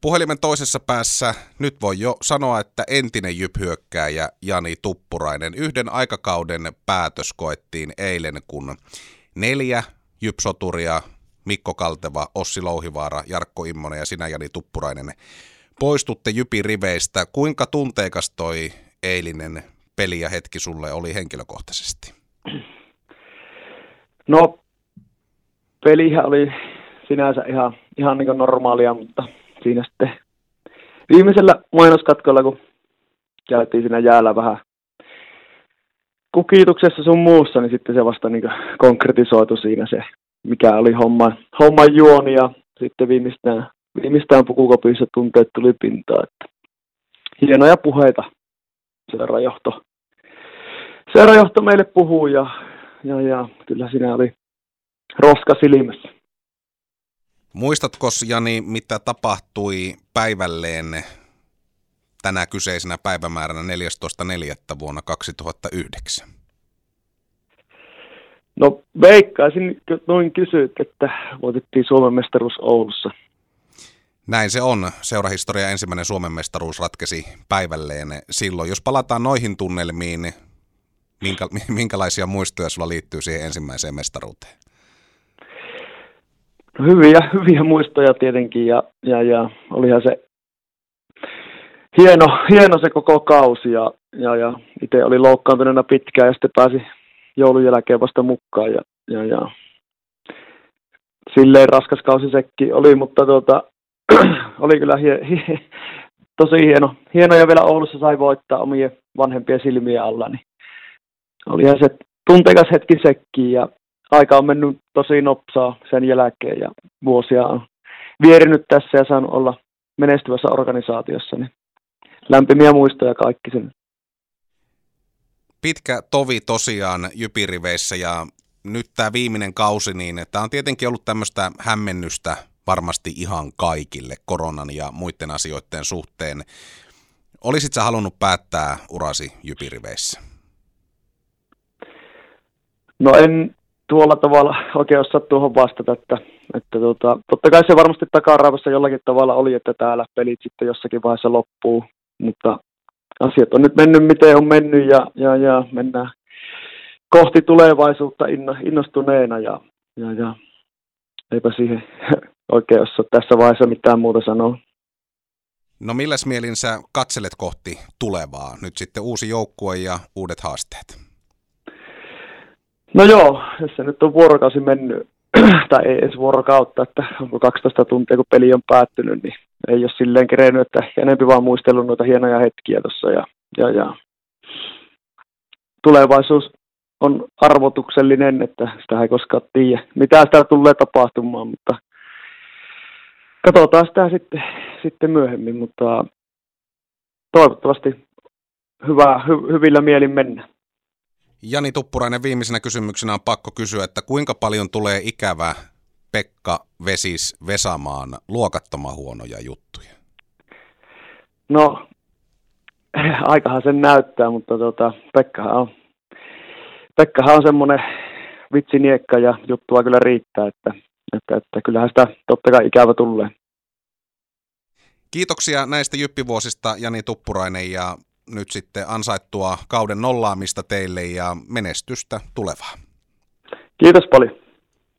Puhelimen toisessa päässä nyt voi jo sanoa, että entinen jyphyökkääjä Jani Tuppurainen. Yhden aikakauden päätös koettiin eilen, kun neljä jypsoturia, Mikko Kalteva, Ossi Louhivaara, Jarkko Immonen ja sinä Jani Tuppurainen poistutte Jypin riveistä. Kuinka tunteikas toi eilinen peli ja hetki sulle oli henkilökohtaisesti? No, pelihän oli sinänsä ihan, ihan niin normaalia, mutta siinä sitten viimeisellä mainoskatkolla, kun käytiin siinä jäällä vähän kukituksessa sun muussa, niin sitten se vasta niin konkretisoitu siinä se, mikä oli homma, homman juoni ja sitten viimeistään, viimeistään pukukopissa tunteet tuli pintaan. Että hienoja puheita seurajohto, seurajohto meille puhuu ja, ja, ja kyllä siinä oli roska silmässä. Muistatko Jani, mitä tapahtui päivälleen tänä kyseisenä päivämääränä 14.4. vuonna 2009? No veikkaisin, noin kysyit, että voitettiin Suomen mestaruus Oulussa. Näin se on. Seurahistoria ensimmäinen Suomen mestaruus ratkesi päivälleen silloin. Jos palataan noihin tunnelmiin, minkä, minkälaisia muistoja sulla liittyy siihen ensimmäiseen mestaruuteen? No hyviä, hyviä muistoja tietenkin ja, ja, ja olihan se hieno, hieno se koko kausi ja, ja, ja itse oli loukkaantuneena pitkään ja sitten pääsi joulun jälkeen vasta mukaan ja, ja, ja silleen raskas kausi sekin oli, mutta tuota, oli kyllä hie, hie, tosi hieno. Hieno ja vielä Oulussa sai voittaa omien vanhempien silmien alla, niin olihan se tunteikas hetki sekin ja aika on mennyt tosi nopsaa sen jälkeen ja vuosia on vierinyt tässä ja saanut olla menestyvässä organisaatiossa, niin lämpimiä muistoja kaikki sen. Pitkä tovi tosiaan jypiriveissä ja nyt tämä viimeinen kausi, niin tämä on tietenkin ollut tämmöistä hämmennystä varmasti ihan kaikille koronan ja muiden asioiden suhteen. Olisit sä halunnut päättää urasi jypiriveissä? No en tuolla tavalla oikein osaa tuohon vastata, että, että tota, totta kai se varmasti takaraivassa jollakin tavalla oli, että täällä pelit sitten jossakin vaiheessa loppuu, mutta asiat on nyt mennyt miten on mennyt ja, ja, ja mennään kohti tulevaisuutta inno, innostuneena ja, ja, ja eipä siihen oikein osaa tässä vaiheessa mitään muuta sanoa. No milläs mielin sä katselet kohti tulevaa? Nyt sitten uusi joukkue ja uudet haasteet. No joo, se nyt on vuorokausi mennyt, tai ei edes vuorokautta, että onko 12 tuntia kun peli on päättynyt, niin ei ole silleen kerennyt, että ehkä enemmän vaan muistellut noita hienoja hetkiä tuossa ja, ja, ja tulevaisuus on arvotuksellinen, että sitä ei koskaan tiedä, mitä sitä tulee tapahtumaan, mutta katsotaan sitä sitten, sitten myöhemmin, mutta toivottavasti hyvä, hy, hyvillä mielin mennä. Jani Tuppurainen, viimeisenä kysymyksenä on pakko kysyä, että kuinka paljon tulee ikävä Pekka Vesis Vesamaan luokattoman huonoja juttuja? No, aikahan sen näyttää, mutta tota, Pekkahan on, Pekkahan on semmoinen vitsiniekka ja juttua kyllä riittää, että, että, että kyllähän sitä totta kai ikävä tulee. Kiitoksia näistä jyppivuosista Jani Tuppurainen ja nyt sitten ansaittua kauden nollaamista teille ja menestystä tulevaa. Kiitos paljon.